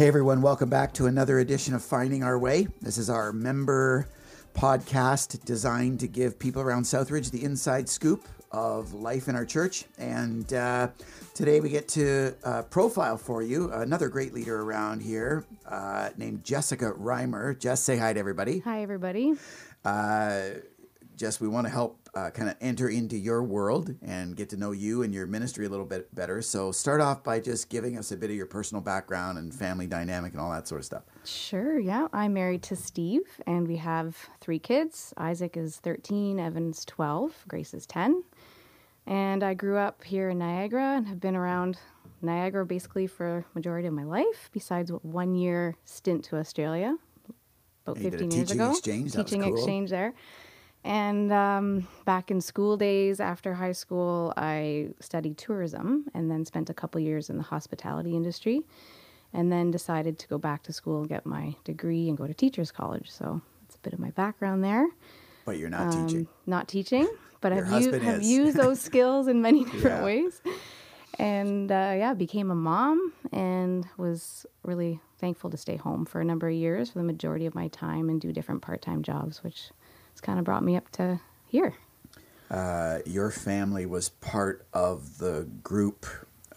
Hey everyone, welcome back to another edition of Finding Our Way. This is our member podcast designed to give people around Southridge the inside scoop of life in our church. And uh, today we get to uh, profile for you another great leader around here uh, named Jessica Reimer. Jess, say hi to everybody. Hi, everybody. Jess, we want to help uh, kind of enter into your world and get to know you and your ministry a little bit better. So, start off by just giving us a bit of your personal background and family dynamic and all that sort of stuff. Sure, yeah. I'm married to Steve, and we have three kids. Isaac is 13, Evan's 12, Grace is 10. And I grew up here in Niagara and have been around Niagara basically for majority of my life, besides one year stint to Australia about 15 years ago. Exchange. Teaching cool. exchange there. And um, back in school days after high school, I studied tourism and then spent a couple years in the hospitality industry. And then decided to go back to school and get my degree and go to teachers college. So that's a bit of my background there. But you're not um, teaching. Not teaching, but I've, used, have used those skills in many different Yeah. ways. And uh, yeah, became a mom and was really thankful to stay home for a number of years for the majority of my time and do different part time jobs, which has kind of brought me up to here. Uh, your family was part of the group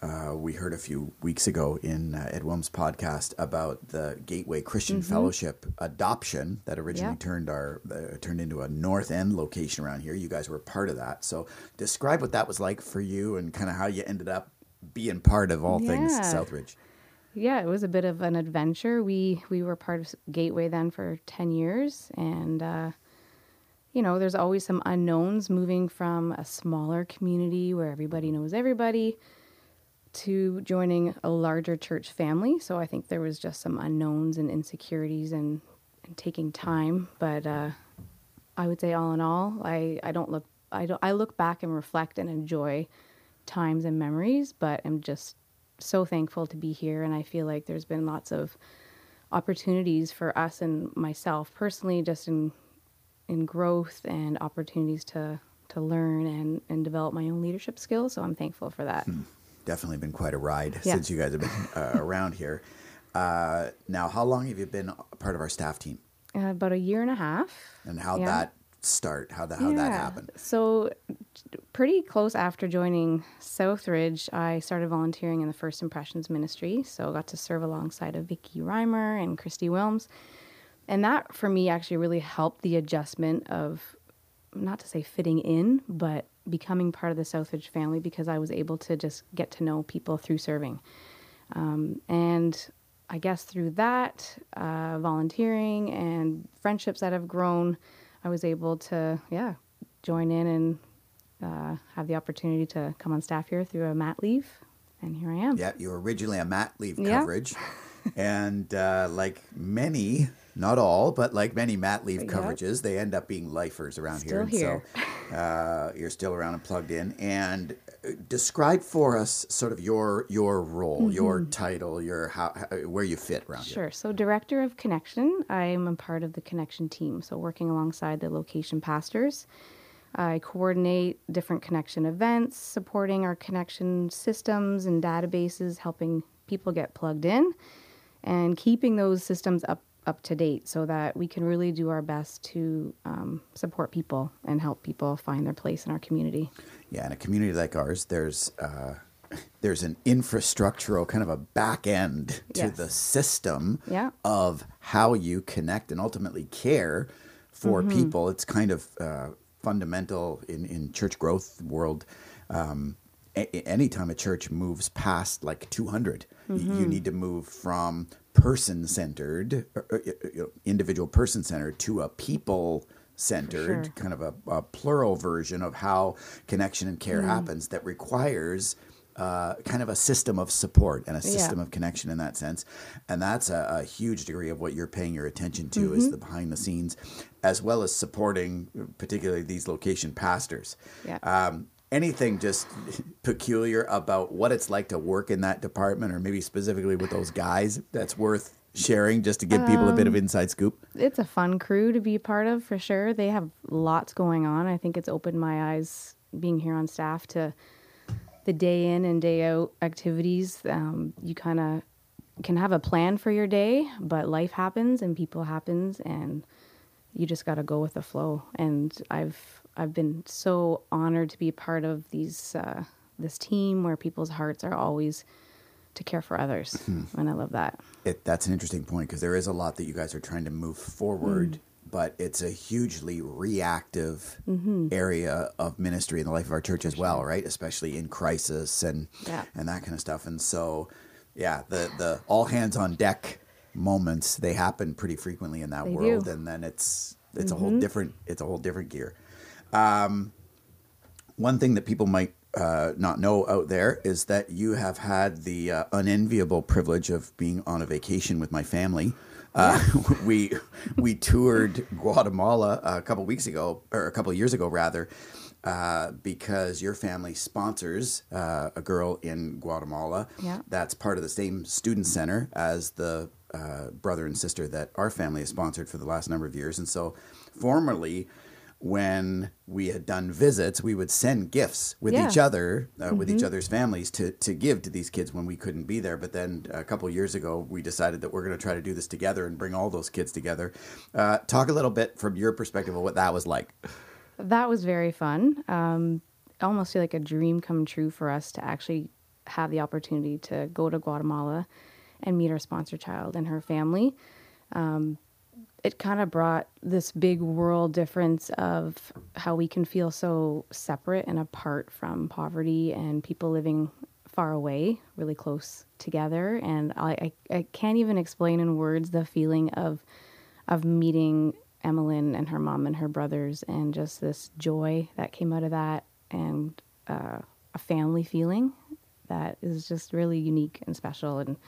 uh, we heard a few weeks ago in uh, Ed Wilm's podcast about the Gateway Christian Fellowship adoption that originally Yeah. turned our uh, turned into a North End location around here. You guys were part of that. So describe what that was like for you and kind of how you ended up being part of all things Southridge. Yeah, it was a bit of an adventure. We we were part of Gateway then for ten years, and uh, you know, there's always some unknowns moving from a smaller community where everybody knows everybody to joining a larger church family. So I think there was just some unknowns and insecurities and, and taking time. But uh, I would say all in all, I, I don't look I don't I look back and reflect and enjoy times and memories, but I'm just so thankful to be here and I feel like there's been lots of opportunities for us and myself personally just in in growth and opportunities to to learn and and develop my own leadership skills so i'm thankful for that Definitely been quite a ride Yeah. since you guys have been uh, around here. Uh, now, how long have you been part of our staff team, uh, about a year and a half and how Yeah. that start? How that how that happened? so pretty close after joining southridge i started volunteering in the first impressions ministry so got to serve alongside of vicky reimer and christy wilms and that for me actually really helped the adjustment of not to say fitting in but becoming part of the southridge family because i was able to just get to know people through serving. Um, and i guess through that uh, volunteering and friendships that have grown i was able to yeah join in and uh, have the opportunity to come on staff here through a mat leave. And here i am. Yeah, you were originally a mat leave Yeah. coverage, and uh, like many, not all, but like many mat leave Yep. coverages, they end up being lifers around Still here. And so uh, you're still around and plugged in. And uh, describe for us sort of your your role, your title, your how, how where you fit around here. Mm-hmm. Sure. So, director of connection, I'm a part of the connection team. So, working alongside the location pastors, I coordinate different connection events, supporting our connection systems and databases, helping people get plugged in, and keeping those systems up up to date so that we can really do our best to um, support people and help people find their place in our community. Yeah, in a community like ours, there's uh, there's an infrastructural kind of a back end to Yes. the system Yeah. of how you connect and ultimately care for Mm-hmm. people. It's kind of uh, fundamental in in church growth world. Um, a- anytime a church moves past like 200 Mm-hmm. you need to move from person centered individual person centered to a people centered sure. kind of a, a plural version of how connection and Mm. care happens that requires uh, kind of a system of support and a system of connection in that sense. And that's a, a huge degree of what you're paying your attention to Mm-hmm. is the behind the scenes, as well as supporting particularly these location pastors. Yeah. Um, anything just peculiar about what it's like to work in that department or maybe specifically with those guys that's worth sharing just to give people a bit Um, of inside scoop? it's a fun crew to be a part of for sure. They have lots going on. I think it's opened my eyes being here on staff to the day in and day out activities. Um, you kind of can have a plan for your day, but life happens and people happens and you just got to go with the flow. And I've I've been so honored to be part of these uh, this team where people's hearts are always to care for others, mm-hmm. and I love that. It, that's an interesting point because there is a lot that you guys are trying to move forward. Mm. But it's a hugely reactive mm-hmm. area of ministry in the life of our church as well, right? Especially in crisis and yeah. and that kind of stuff. And so, yeah, the the all hands on deck moments they happen pretty frequently in that they world, do. and then it's it's mm-hmm. a whole mm-hmm. different it's a whole different gear. Um, one thing that people might uh, not know out there is that you have had the uh, unenviable privilege of being on a vacation with my family. Uh, we we toured Guatemala a couple weeks ago, or a couple years ago, rather, uh, because your family sponsors uh, a girl in Guatemala. Yeah. That's part of the same student center as the uh, brother and sister that our family has sponsored for the last number of years. And so, formerly, when we had done visits, we would send gifts with yeah. each other, uh, mm-hmm. with each mm-hmm. other's families to, to give to these kids when we couldn't be there. But then a couple years ago, we decided that we're going to try to do this together and bring all those kids together. Uh, talk a little bit from your perspective of what that was like. That was very fun. Um, almost feel like a dream come true for us to actually have the opportunity to go to Guatemala and meet our sponsor child and her family. Um, it kind of brought this big world difference of how we can feel so separate and apart from poverty and people living far away, really close together. And I, I, I can't even explain in words the feeling of of meeting Emmeline and her mom and her brothers, and just this joy that came out of that, and uh, a family feeling that is just really unique and special. And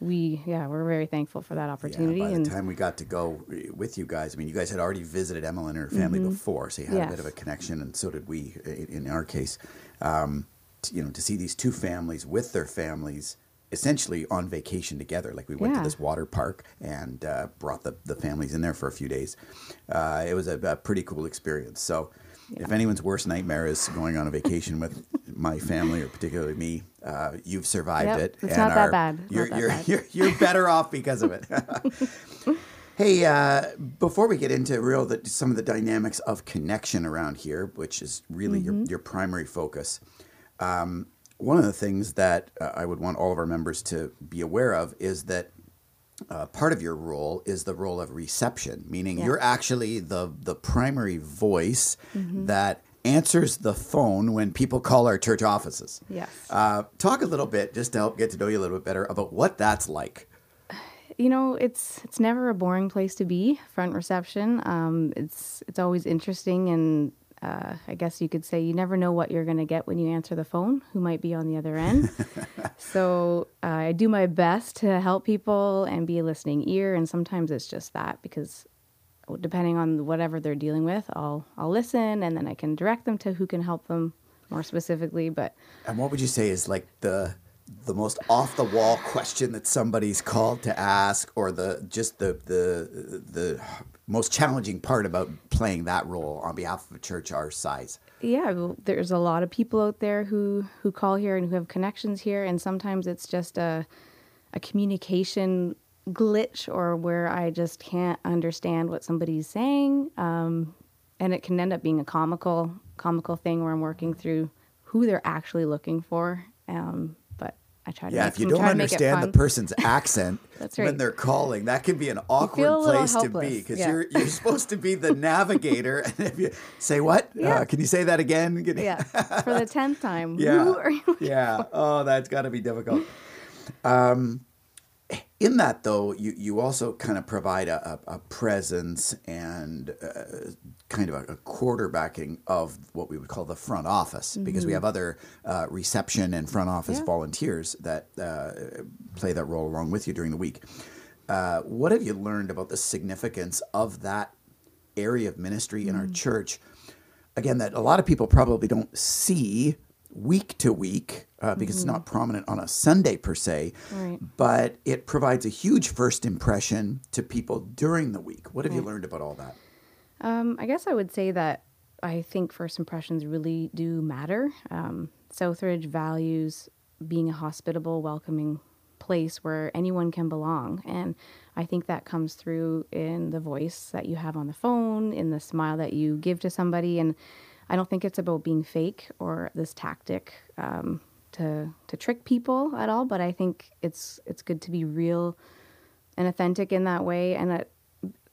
we yeah we're very thankful for that opportunity. Yeah, by and the time we got to go with you guys, I mean, you guys had already visited Emily and her family mm-hmm. before, so you had yes. a bit of a connection, and so did we in our case. Um, to, you know, to see these two families with their families essentially on vacation together. Like we went yeah. to this water park and uh, brought the, the families in there for a few days. Uh, it was a, a, pretty cool experience. So yeah. if anyone's worst nightmare is going on a vacation with my family or particularly me, uh, you've survived yep, it. It's not that bad. You're, that you're, bad. you're, you're better off because of it. hey, uh, before we get into real the, some of the dynamics of connection around here, which is really mm-hmm. your, your primary focus, um, one of the things that uh, I would want all of our members to be aware of is that uh, part of your role is the role of reception, meaning yeah. you're actually the the primary voice mm-hmm. that answers the phone when people call our church offices. Yes. Uh, talk a little bit, just to help get to know you a little bit better, about what that's like. You know, it's it's never a boring place to be. Front reception. Um, it's it's always interesting, and uh, I guess you could say you never know what you're going to get when you answer the phone. Who might be on the other end? so uh, I do my best to help people and be a listening ear, and sometimes it's just that because depending on whatever they're dealing with, I'll I'll listen and then I can direct them to who can help them more specifically. But and what would you say is like the the most off the wall question that somebody's called to ask, or the just the the the most challenging part about playing that role on behalf of a church our size? Yeah, well, there's a lot of people out there who who call here and who have connections here, and sometimes it's just a a communication glitch or where I just can't understand what somebody's saying. Um, and it can end up being a comical comical thing where I'm working through who they're actually looking for. Um, but I try to yeah. Make, if you don't understand the person's accent right. when they're calling, that can be an awkward place to be because yeah. you're you're supposed to be the navigator. and if you say what, yeah. uh, can you say that again? yeah, for the tenth time. Yeah, yeah. Oh, that's got to be difficult. Um, in that though you, you also kind of provide a, a, a presence and uh, kind of a, a, quarterbacking of what we would call the front office mm-hmm. because we mm-hmm. have other uh, reception and front office yeah. volunteers that uh, play that role along with you during the week uh, what have you learned about the significance of that area of ministry in mm-hmm. our mm. church again that a lot of people probably don't see week to week uh, because mm-hmm. it's not prominent on a Sunday per se, right. but it provides a huge first impression to people during the week. What have right. you learned about all that? Um, I guess I would say that I think first impressions really do matter. Um, Southridge values being a hospitable, welcoming place where anyone can belong. And I think that comes through in the voice that you have on the phone, in the smile that you give to somebody. And I don't think it's about being fake or this tactic um, to to trick people at all. But I think it's it's good to be real and authentic in that way. And that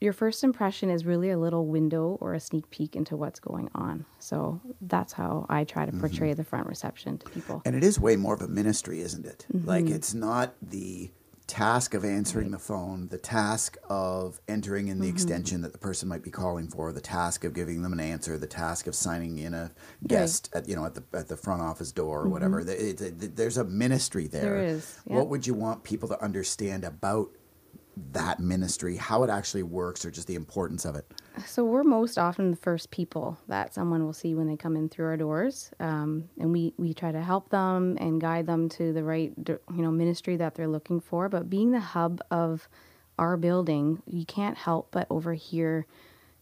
your first impression is really a little window or a sneak peek into what's going on. So that's how I try to portray mm-hmm. the front reception to people. And it is way more of a ministry, isn't it? Mm-hmm. Like it's not the task of answering the phone, the task of entering in the mm-hmm. extension that the person might be calling for, the task of giving them an answer, the task of signing in a guest right. at you know at the at the front office door or mm-hmm. whatever. It, it, it, there's a ministry there. There is. Yep. What would you want people to understand about that ministry, how it actually works, or just the importance of it? So we're most often the first people that someone will see when they come in through our doors, um, and we we try to help them and guide them to the right you know ministry that they're looking for. But being the hub of our building, you can't help but overhear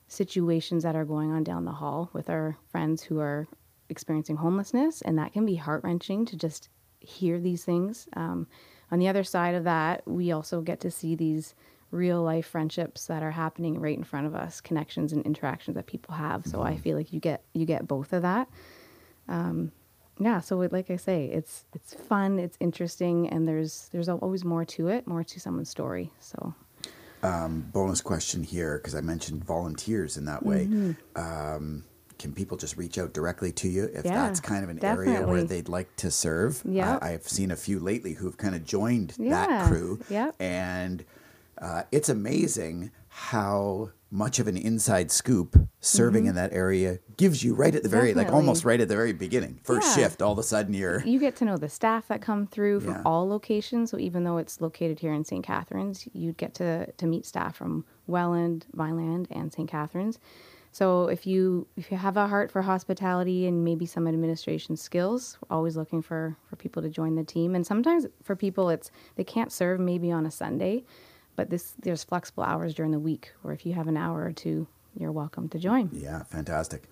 situations that are going on down the hall with our friends who are experiencing homelessness, and that can be heart wrenching to just hear these things. Um, on the other side of that, we also get to see these real life friendships that are happening right in front of us, connections and interactions that people have. So I mm-hmm. feel like you get you get both of that. Um, yeah, so like I say, it's it's fun, it's interesting, and there's there's always more to it, more to someone's story. So. Um, bonus question here because I mentioned volunteers in that way. Mm-hmm. Um, can people just reach out directly to you if yeah, that's kind of an definitely. area where they'd like to serve? Yeah, I've seen a few lately who've kind of joined yeah. that crew. Yeah, and uh, it's amazing how much of an inside scoop serving mm-hmm. in that area gives you right at the very like almost right at the very beginning first yeah. shift all of a sudden you're you get to know the staff that come through from yeah. all locations so even though it's located here in st catharines you'd get to to meet staff from welland vineland and st catharines so if you if you have a heart for hospitality and maybe some administration skills, always looking for for people to join the team. And sometimes for people, it's they can't serve maybe on a Sunday, but this there's flexible hours during the week, or if you have an hour or two, you're welcome to join. Yeah, fantastic.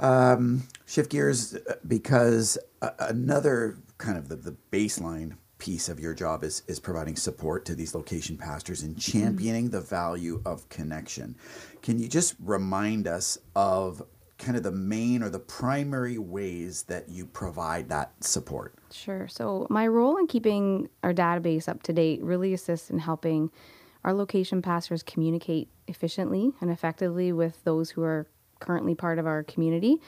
Um, shift gears uh, because another kind of the, the baseline piece of your job is, is providing support to these location pastors and mm-hmm. championing mm-hmm. the value of connection. Can you just remind us of kind of the main or the primary ways that you provide that support? Sure. So, my role in keeping our database up to date really assists in helping our location pastors communicate efficiently and effectively with those who are currently part of our community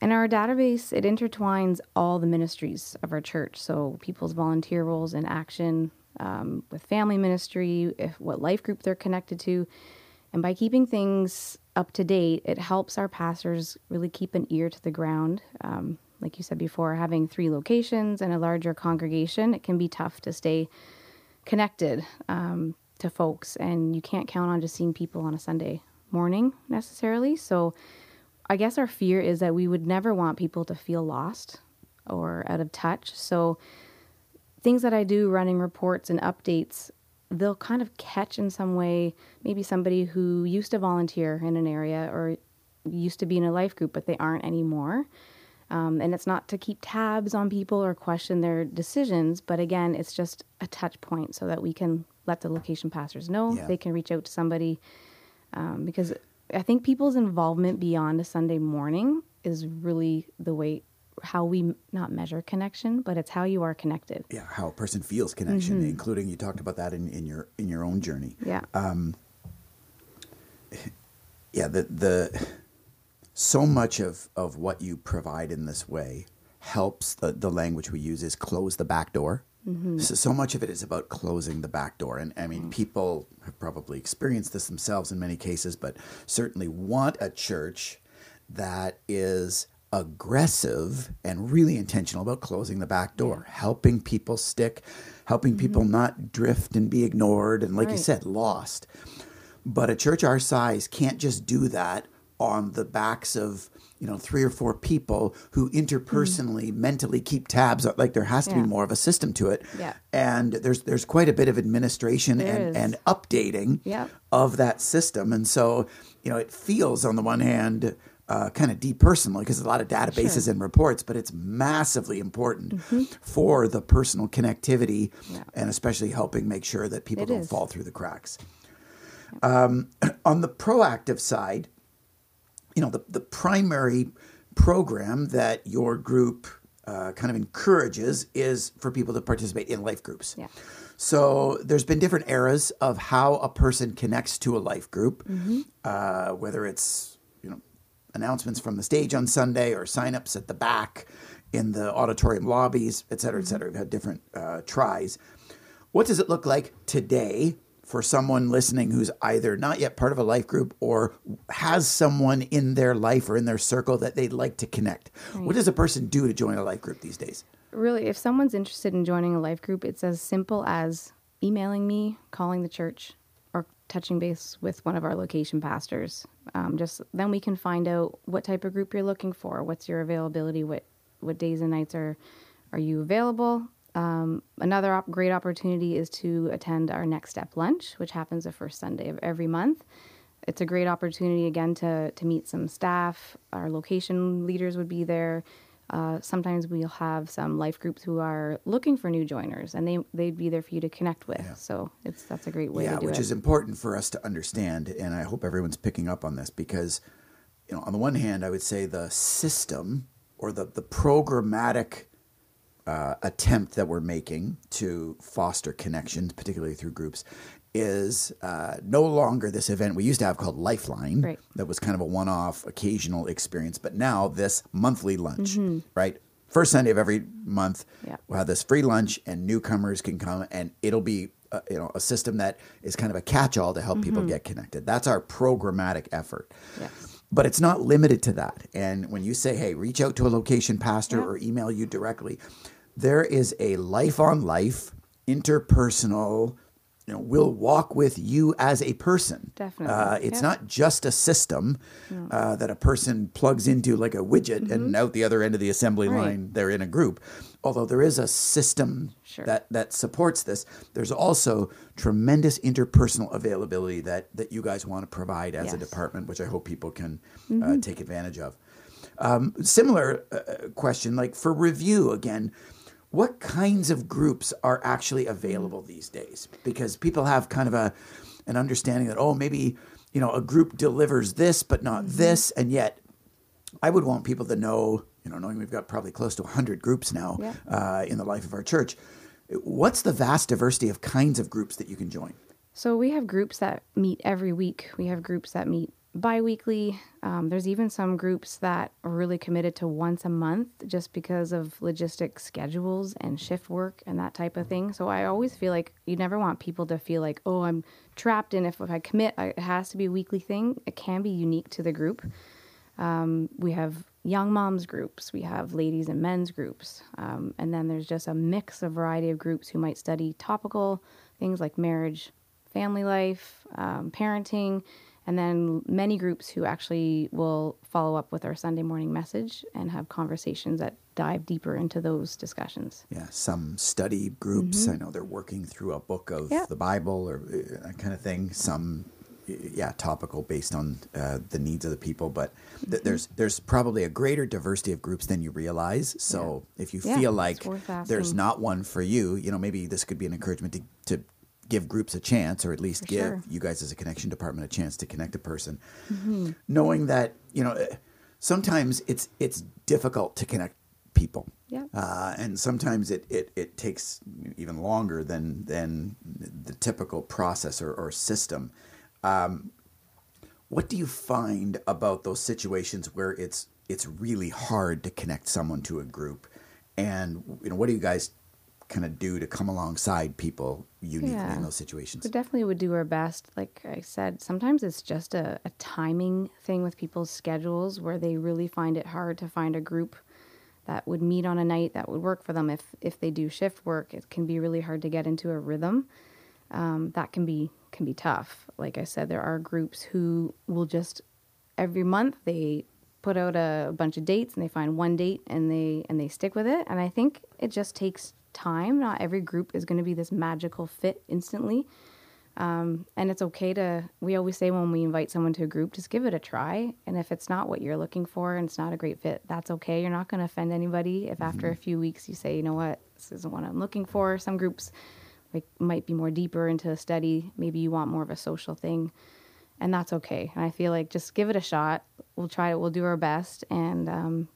and our database, it intertwines all the ministries of our church. So people's volunteer roles in action um, with family ministry, if what life group they're connected to. And by keeping things up to date, it helps our pastors really keep an ear to the ground. Um, like you said before, having three locations and a larger congregation, it can be tough to stay connected um, to folks. And you can't count on just seeing people on a Sunday morning necessarily. So I guess our fear is that we would never want people to feel lost or out of touch. So, things that I do running reports and updates, they'll kind of catch in some way maybe somebody who used to volunteer in an area or used to be in a life group, but they aren't anymore. Um, and it's not to keep tabs on people or question their decisions, but again, it's just a touch point so that we can let the location pastors know yeah. they can reach out to somebody. Um, because I think people's involvement beyond a Sunday morning is really the way how we not measure connection, but it's how you are connected. Yeah, how a person feels connection, mm-hmm. including you talked about that in, in your in your own journey. Yeah. Um, yeah, the the so much of of what you provide in this way helps the the language we use is close the back door. Mm-hmm. So, so much of it is about closing the back door. And I mean, mm-hmm. people have probably experienced this themselves in many cases, but certainly want a church that is aggressive and really intentional about closing the back door, helping people stick, helping mm-hmm. people not drift and be ignored and, like right. you said, lost. But a church our size can't just do that on the backs of you know three or four people who interpersonally mm. mentally keep tabs like there has to yeah. be more of a system to it yeah. and there's there's quite a bit of administration and, and updating yeah. of that system and so you know it feels on the one hand uh, kind of depersonally because a lot of databases Sure. and reports, but it's massively important for the personal connectivity Mm-hmm. Yeah. and especially helping make sure that people It don't is. fall through the cracks. Um, on the proactive side, you know, the, the primary program that your group uh, kind of encourages is for people to participate in life groups. Yeah. So there's been different eras of how a person connects to a life group, uh, whether it's announcements from the stage on Sunday or signups at the back in the auditorium lobbies, et cetera, et cetera. We've had different uh, tries. What does it look like today for someone listening who's either not yet part of a life group or has someone in their life or in their circle that they'd like to connect? What does a person do to join a life group these days? Really, if someone's interested in joining a life group, it's as simple as emailing me, calling the church, touching base with one of our location pastors. Um, just then we can find out what type of group you're looking for, what's your availability, what what days and nights are are you available. Um, another op- great opportunity is to attend our next step lunch, which happens the first Sunday of every month. It's a great opportunity again to to meet some staff. Our location leaders would be there. Uh, sometimes we'll have some life groups who are looking for new joiners, and they they'd be there for you to connect with. So it's that's a great way yeah, to do it yeah which it. is important for us to understand, and I hope everyone's picking up on this because, you know, on the one hand, I would say the system or the the programmatic uh, attempt that we're making to foster connections, particularly through groups, is uh, no longer this event we used to have called Lifeline. Right. That was kind of a one-off, occasional experience, but now this monthly lunch, right? First Sunday of every month, Yeah. we'll have this free lunch, and newcomers can come, and it'll be uh, you know a system that is kind of a catch-all to help people get connected. That's our programmatic effort. Yes. But it's not limited to that. And when you say, hey, reach out to a location pastor Yeah. or email you directly, there is a life on life, interpersonal, you know, we'll walk with you as a person. Definitely. Uh, it's Yeah. not just a system uh, that a person plugs into like a widget and out the other end of the assembly Mm-hmm. Right. line, they're in a group. Although there is a system Sure. that, that supports this, there's also tremendous interpersonal availability that, that you guys want to provide as a Yes. Mm-hmm. department, which I hope people can uh, take advantage of. Um, similar uh, question, like for review again, what kinds of groups are actually available these days? Because people have kind of a an understanding that oh maybe you know a group delivers this but not Mm-hmm. this, and yet I would want people to know you know knowing we've got probably close to hundred groups now Yeah. uh, in the life of our church. What's the vast diversity of kinds of groups that you can join? So we have groups that meet every week. We have groups that meet bi-weekly. Um, there's even some groups that are really committed to once a month just because of logistic schedules and shift work and that type of thing. So I always feel like you never want people to feel like, oh, I'm trapped in if, if I commit, I, it has to be a weekly thing. It can be unique to the group. Um, we have young moms groups, we have ladies and men's groups, um, and then there's just a mix of variety of groups who might study topical things like marriage, family life, um, parenting, and then many groups who actually will follow up with our Sunday morning message and have conversations that dive deeper into those discussions. Yeah, some study groups. I know they're working through a book of Mm-hmm. Yeah. the Bible or uh, that kind of thing. Some, yeah, topical based on uh, the needs of the people. But Mm-hmm. there's there's probably a greater diversity of groups than you realize. So if you Yeah, feel like there's not one for you, you know, maybe this could be an encouragement to to give groups a chance, or at least For give sure. you guys as a connection department a chance to connect a person, Mm-hmm. knowing that you know sometimes it's it's difficult to connect people. Yeah. Uh, and sometimes it, it, it takes even longer than than the typical process or, or system. Um, what do you find about those situations where it's it's really hard to connect someone to a group, and you know what do you guys kind of do to come alongside people uniquely Yeah. in those situations? We definitely would do our best. Like I said, sometimes it's just a, a timing thing with people's schedules where they really find it hard to find a group that would meet on a night that would work for them. If if they do shift work, it can be really hard to get into a rhythm. Um, that can be can be tough. Like I said, there are groups who will just every month they put out a, bunch of dates and they find one date and they and they stick with it. And I think it just takes time. Not every group is going to be this magical fit instantly. Um, and it's okay to, we always say when we invite someone to a group, just give it a try. And if it's not what you're looking for and it's not a great fit, that's okay. You're not going to offend anybody. If after a few weeks you say, you know what, this isn't what I'm looking for, some groups like might be more deeper into a study. Maybe you want more of a social thing, and that's okay. And I feel like just give it a shot. We'll try it. We'll do our best, and um,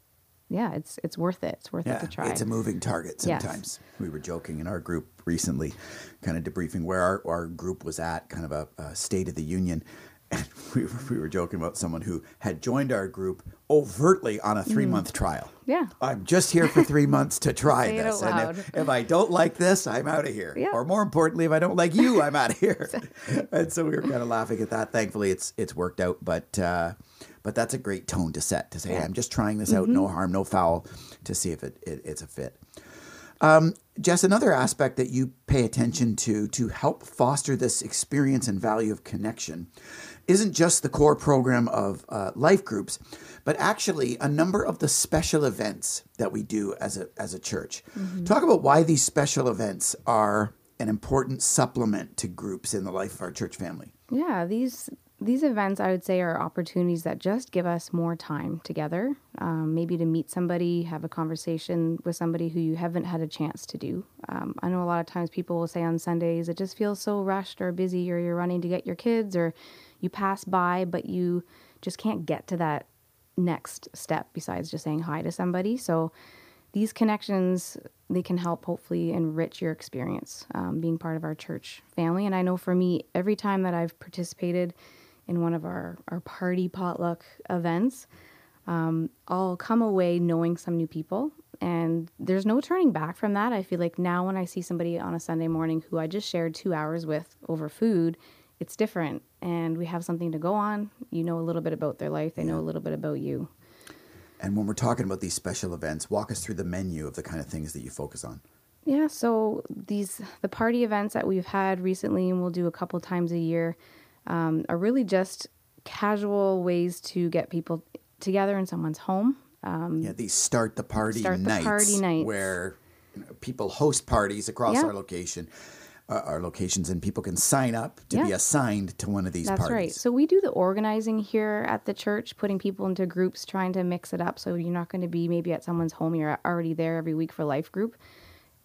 yeah, it's it's worth it. It's worth Yeah, it to try. it's a moving target Yes. sometimes. We were joking in our group recently, kind of debriefing where our, our group was at, kind of a, a state of the union. And we, were- we were joking about someone who had joined our group overtly on a three month trial. Mm. Yeah. I'm just here for three months to try this. And if, if I don't like this, I'm out of here. Yeah. Or more importantly, if I don't like you, I'm out of here. and so we were kind of laughing at that. Thankfully, it's it's worked out. But uh, but that's a great tone to set to say, hey, I'm just trying this out, Mm-hmm. no harm, no foul, to see if it, it it's a fit. Um, Jess, another aspect that you pay attention to to help foster this experience and value of connection isn't just the core program of uh, life groups, but actually a number of the special events that we do as a as a church. Talk about why these special events are an important supplement to groups in the life of our church family. Yeah, these these events I would say are opportunities that just give us more time together. Um, maybe to meet somebody, have a conversation with somebody who you haven't had a chance to do. Um, I know a lot of times people will say on Sundays it just feels so rushed or busy, or you're running to get your kids, or you pass by but you just can't get to that next step besides just saying hi to somebody. So these connections they can help hopefully enrich your experience um, being part of our church family and i know for me every time that i've participated in one of our, our party potluck events. Um, i'll come away knowing some new people and there's no turning back from that. I feel like now when i see somebody on a sunday morning who i just shared two hours with over food it's different and we have something to go on. You know a little bit about their life. They know a little bit about you. And when we're talking about these special events, walk us through the menu of the kind of things that you focus on. Yeah, so these the party events that we've had recently, and we'll do a couple times a year, um, are really just casual ways to get people together in someone's home. Yeah, these start the party Start the party nights. where you know, people host parties across Yeah. our location, uh, our locations, and people can sign up to be assigned to one of these That's parties. right. So we do the organizing here at the church, putting people into groups, trying to mix it up. So you're not going to be maybe at someone's home; you're already there every week for life group.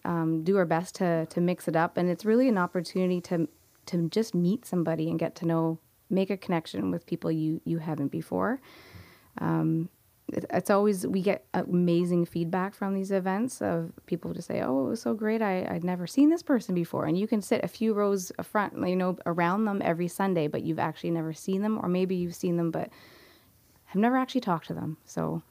Um, do our best to to mix it up, and it's really an opportunity to to just meet somebody and get to know, make a connection with people you you haven't before. Um, it, it's always we get amazing feedback from these events of people just say, "Oh, it was so great! I, I'd never seen this person before." And you can sit a few rows front, you know, around them every Sunday, but you've actually never seen them, or maybe you've seen them but have never actually talked to them. So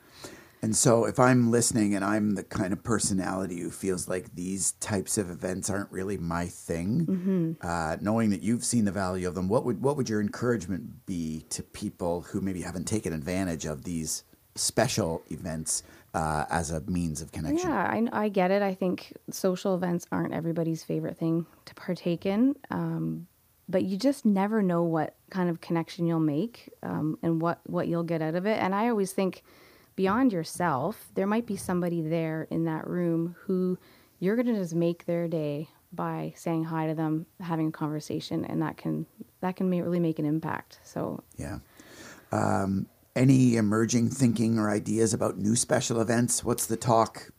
And so, if I'm listening and I'm the kind of personality who feels like these types of events aren't really my thing, Mm-hmm. uh, knowing that you've seen the value of them, what would what would your encouragement be to people who maybe haven't taken advantage of these special events uh, as a means of connection? Yeah, I, I get it. I think social events aren't everybody's favorite thing to partake in, um, but you just never know what kind of connection you'll make um, and what, what you'll get out of it. And I always think beyond yourself, there might be somebody there in that room who you're going to just make their day by saying hi to them, having a conversation, and that can that can really make an impact. So Yeah. Um, any emerging thinking or ideas about new special events? What's the talk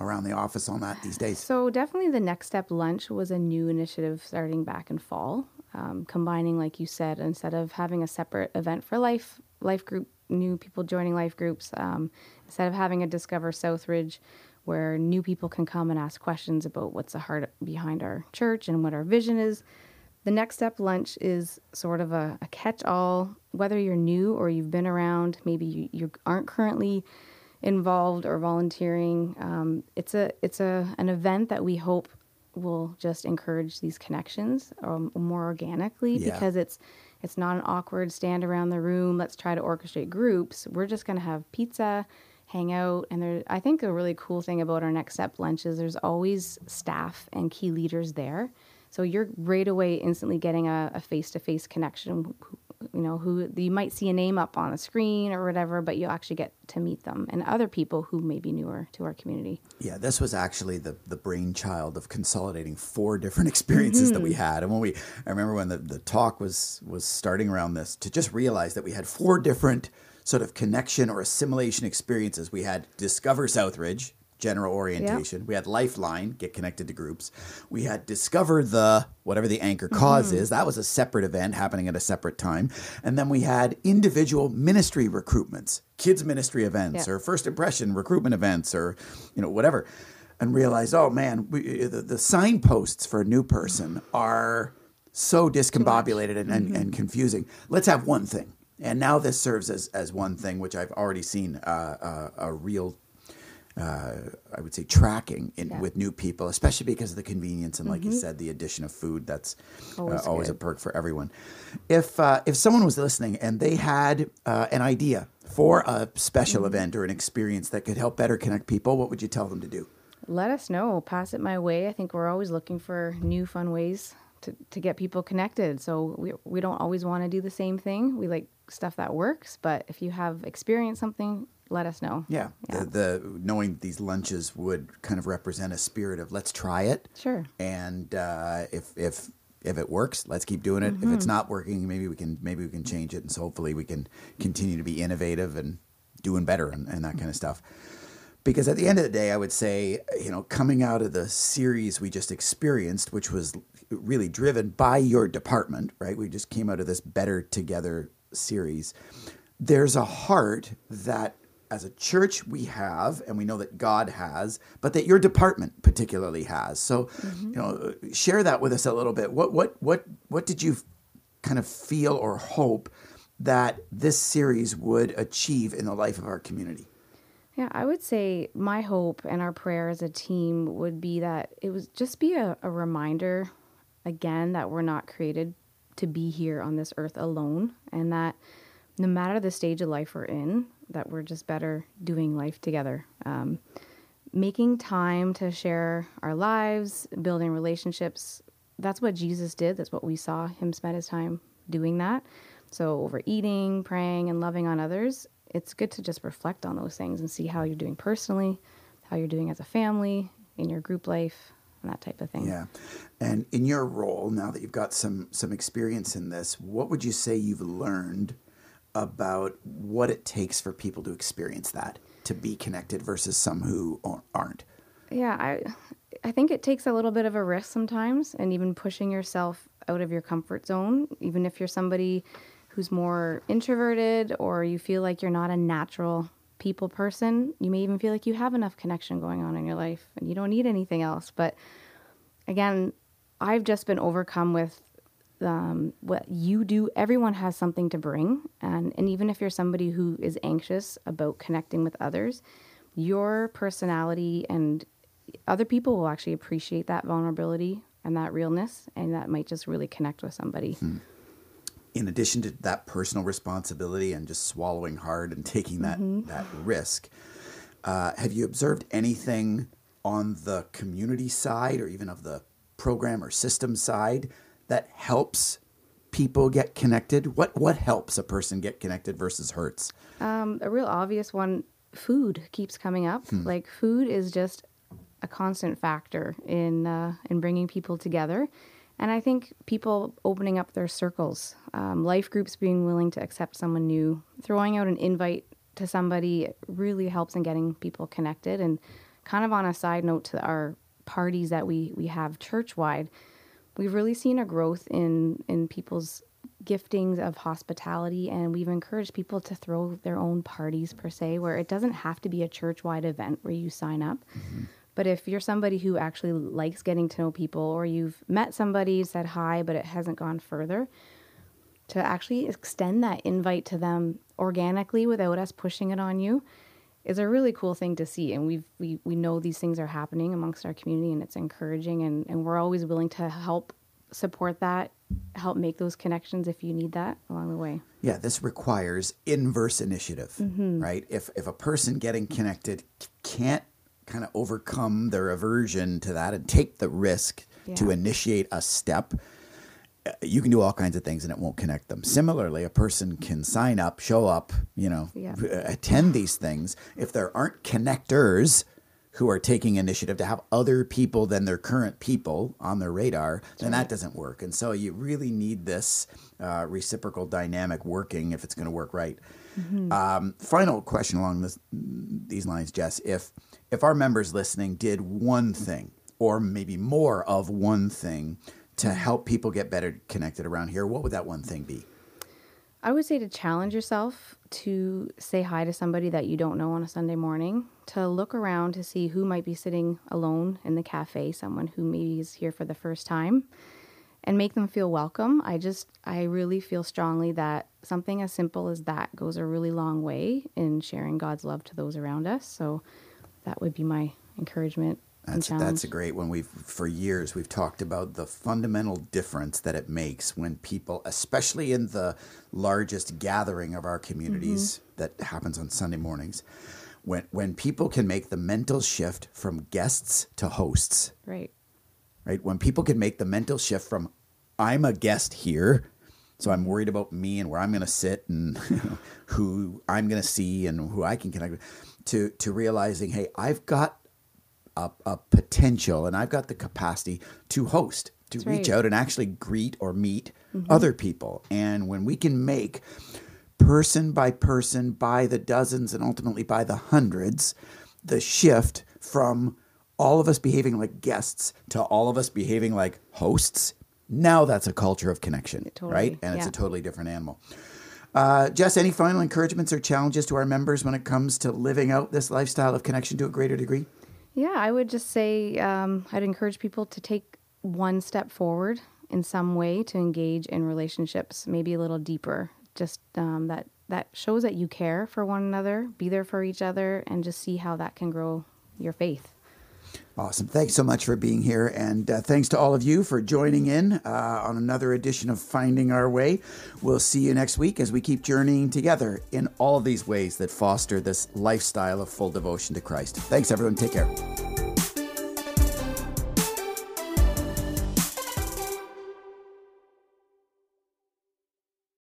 around the office on that these days? So definitely, the next step lunch was a new initiative starting back in fall, um, combining, like you said, instead of having a separate event for life life group, new people joining life groups, um, instead of having a Discover Southridge, where new people can come and ask questions about what's the heart behind our church and what our vision is. The next step lunch is sort of a, a catch all, whether you're new or you've been around, maybe you, you aren't currently involved or volunteering. Um, it's a it's a an event that we hope will just encourage these connections um, more organically Yeah. because it's it's not an awkward stand around the room. Let's try to orchestrate groups. We're just going to have pizza, hang out, and there. I think a really cool thing about our next step lunch is there's always staff and key leaders there. So you're right away instantly getting a face to face connection you know, who you might see a name up on a screen or whatever, but you actually get to meet them and other people who may be newer to our community. Yeah, this was actually the the brainchild of consolidating four different experiences mm-hmm. that we had. And when we, I remember when the, the talk was was starting around this, to just realize that we had four different sort of connection or assimilation experiences. We had Discover Southridge, general orientation. Yep. We had Lifeline, get connected to groups. We had Discover the whatever the anchor because mm-hmm. is. That was a separate event happening at a separate time. And then we had individual ministry recruitments, kids ministry events yep. or first impression recruitment events or you know whatever. And realize, oh man, we, the, the signposts for a new person are so discombobulated and, and, mm-hmm. and confusing. Let's have one thing. And now this serves as, as one thing, which I've already seen uh, uh, a real uh, I would say tracking in, yeah. with new people, especially because of the convenience and, like mm-hmm. you said, the addition of food. That's always, uh, always a perk for everyone. If uh, if someone was listening and they had uh, an idea for a special mm-hmm. event or an experience that could help better connect people, what would you tell them to do? Let us know. Pass it my way. I think we're always looking for new fun ways to, to get people connected. So we we don't always want to do the same thing. We like stuff that works, but if you have experienced something let us know. Yeah, yeah. The, the, knowing these lunches would kind of represent a spirit of let's try it. Sure. And uh, if if if it works, let's keep doing it. Mm-hmm. If it's mm-hmm. not working, maybe we can maybe we can change it, and so hopefully we can continue to be innovative and doing better and, and that kind of stuff. Because at the end of the day, I would say, you know, coming out of the series we just experienced, which was really driven by your department, right? We just came out of this Better Together series. There's a heart that as a church we have and we know that God has, but that your department particularly has. So, mm-hmm. you know, share that with us a little bit. What what what what did you kind of feel or hope that this series would achieve in the life of our community? Yeah, I would say my hope and our prayer as a team would be that it was just be a, a reminder again that we're not created to be here on this earth alone and that no matter the stage of life we're in, that we're just better doing life together. Um, making time to share our lives, building relationships. That's what Jesus did. That's what we saw him spend his time doing that. So, overeating, praying, and loving on others, it's good to just reflect on those things and see how you're doing personally, how you're doing as a family, in your group life, and that type of thing. Yeah. And in your role, now that you've got some some experience in this, what would you say you've learned about what it takes for people to experience that, to be connected versus some who aren't. Yeah, I I think it takes a little bit of a risk sometimes and even pushing yourself out of your comfort zone, even if you're somebody who's more introverted or you feel like you're not a natural people person, you may even feel like you have enough connection going on in your life and you don't need anything else. But again, I've just been overcome with um, what you do, everyone has something to bring. And, and even if you're somebody who is anxious about connecting with others, your personality and other people will actually appreciate that vulnerability and that realness, and that might just really connect with somebody. Hmm. In addition to that personal responsibility and just swallowing hard and taking that, mm-hmm. that risk, uh, have you observed anything on the community side or even of the program or system side that helps people get connected? What what helps a person get connected versus hurts? Um, a real obvious one: food keeps coming up. Hmm. Like food is just a constant factor in uh, in bringing people together. And I think people opening up their circles, um, life groups being willing to accept someone new, throwing out an invite to somebody really helps in getting people connected. And kind of on a side note to our parties that we we have church wide, we've really seen a growth in in people's giftings of hospitality and we've encouraged people to throw their own parties per se where it doesn't have to be a church-wide event where you sign up mm-hmm. but if you're somebody who actually likes getting to know people or you've met somebody said hi but it hasn't gone further to actually extend that invite to them organically without us pushing it on you is a really cool thing to see and we've we, we know these things are happening amongst our community and it's encouraging and, and we're always willing to help support that help make those connections if you need that along the way yeah this requires inverse initiative mm-hmm. right if if a person getting connected can't kind of overcome their aversion to that and take the risk yeah. to initiate a step you can do all kinds of things and it won't connect them. Similarly, a person can sign up, show up, you know, Yeah. attend these things. If there aren't connectors who are taking initiative to have other people than their current people on their radar, then that doesn't work. And so you really need this uh, reciprocal dynamic working if it's going to work right. Um, final question along this, these lines, Jess. If if our members listening did one thing, or maybe more of one thing, to help people get better connected around here, what would that one thing be? I would say to challenge yourself to say hi to somebody that you don't know on a Sunday morning, to look around to see who might be sitting alone in the cafe, someone who maybe is here for the first time, and make them feel welcome. I just, I really feel strongly that something as simple as that goes a really long way in sharing God's love to those around us. So that would be my encouragement That's that's a great one. We've for years we've talked about the fundamental difference that it makes when people, especially in the largest gathering of our communities mm-hmm. that happens on Sunday mornings, when when people can make the mental shift from guests to hosts, right. right? When people can make the mental shift from I'm a guest here, so I'm worried about me and where I'm going to sit and who I'm going to see and who I can connect with, to to realizing, hey, I've got a, a potential and I've got the capacity to host, to That's reach right. out and actually greet or meet other people. And when we can make person by person, by the dozens, and ultimately by the hundreds, the shift from all of us behaving like guests to all of us behaving like hosts, now that's a culture of connection, Totally, right? And it's a totally different animal. Uh, Jess, any final encouragements or challenges to our members when it comes to living out this lifestyle of connection to a greater degree? Yeah, I would just say um, I'd encourage people to take one step forward in some way to engage in relationships, maybe a little deeper. Just um, that that shows that you care for one another, be there for each other, and just see how that can grow your faith. Awesome. Thanks so much for being here. And uh, thanks to all of you for joining in uh, on another edition of Finding Our Way. We'll see you next week as we keep journeying together in all these ways that foster this lifestyle of full devotion to Christ. Thanks, everyone. Take care.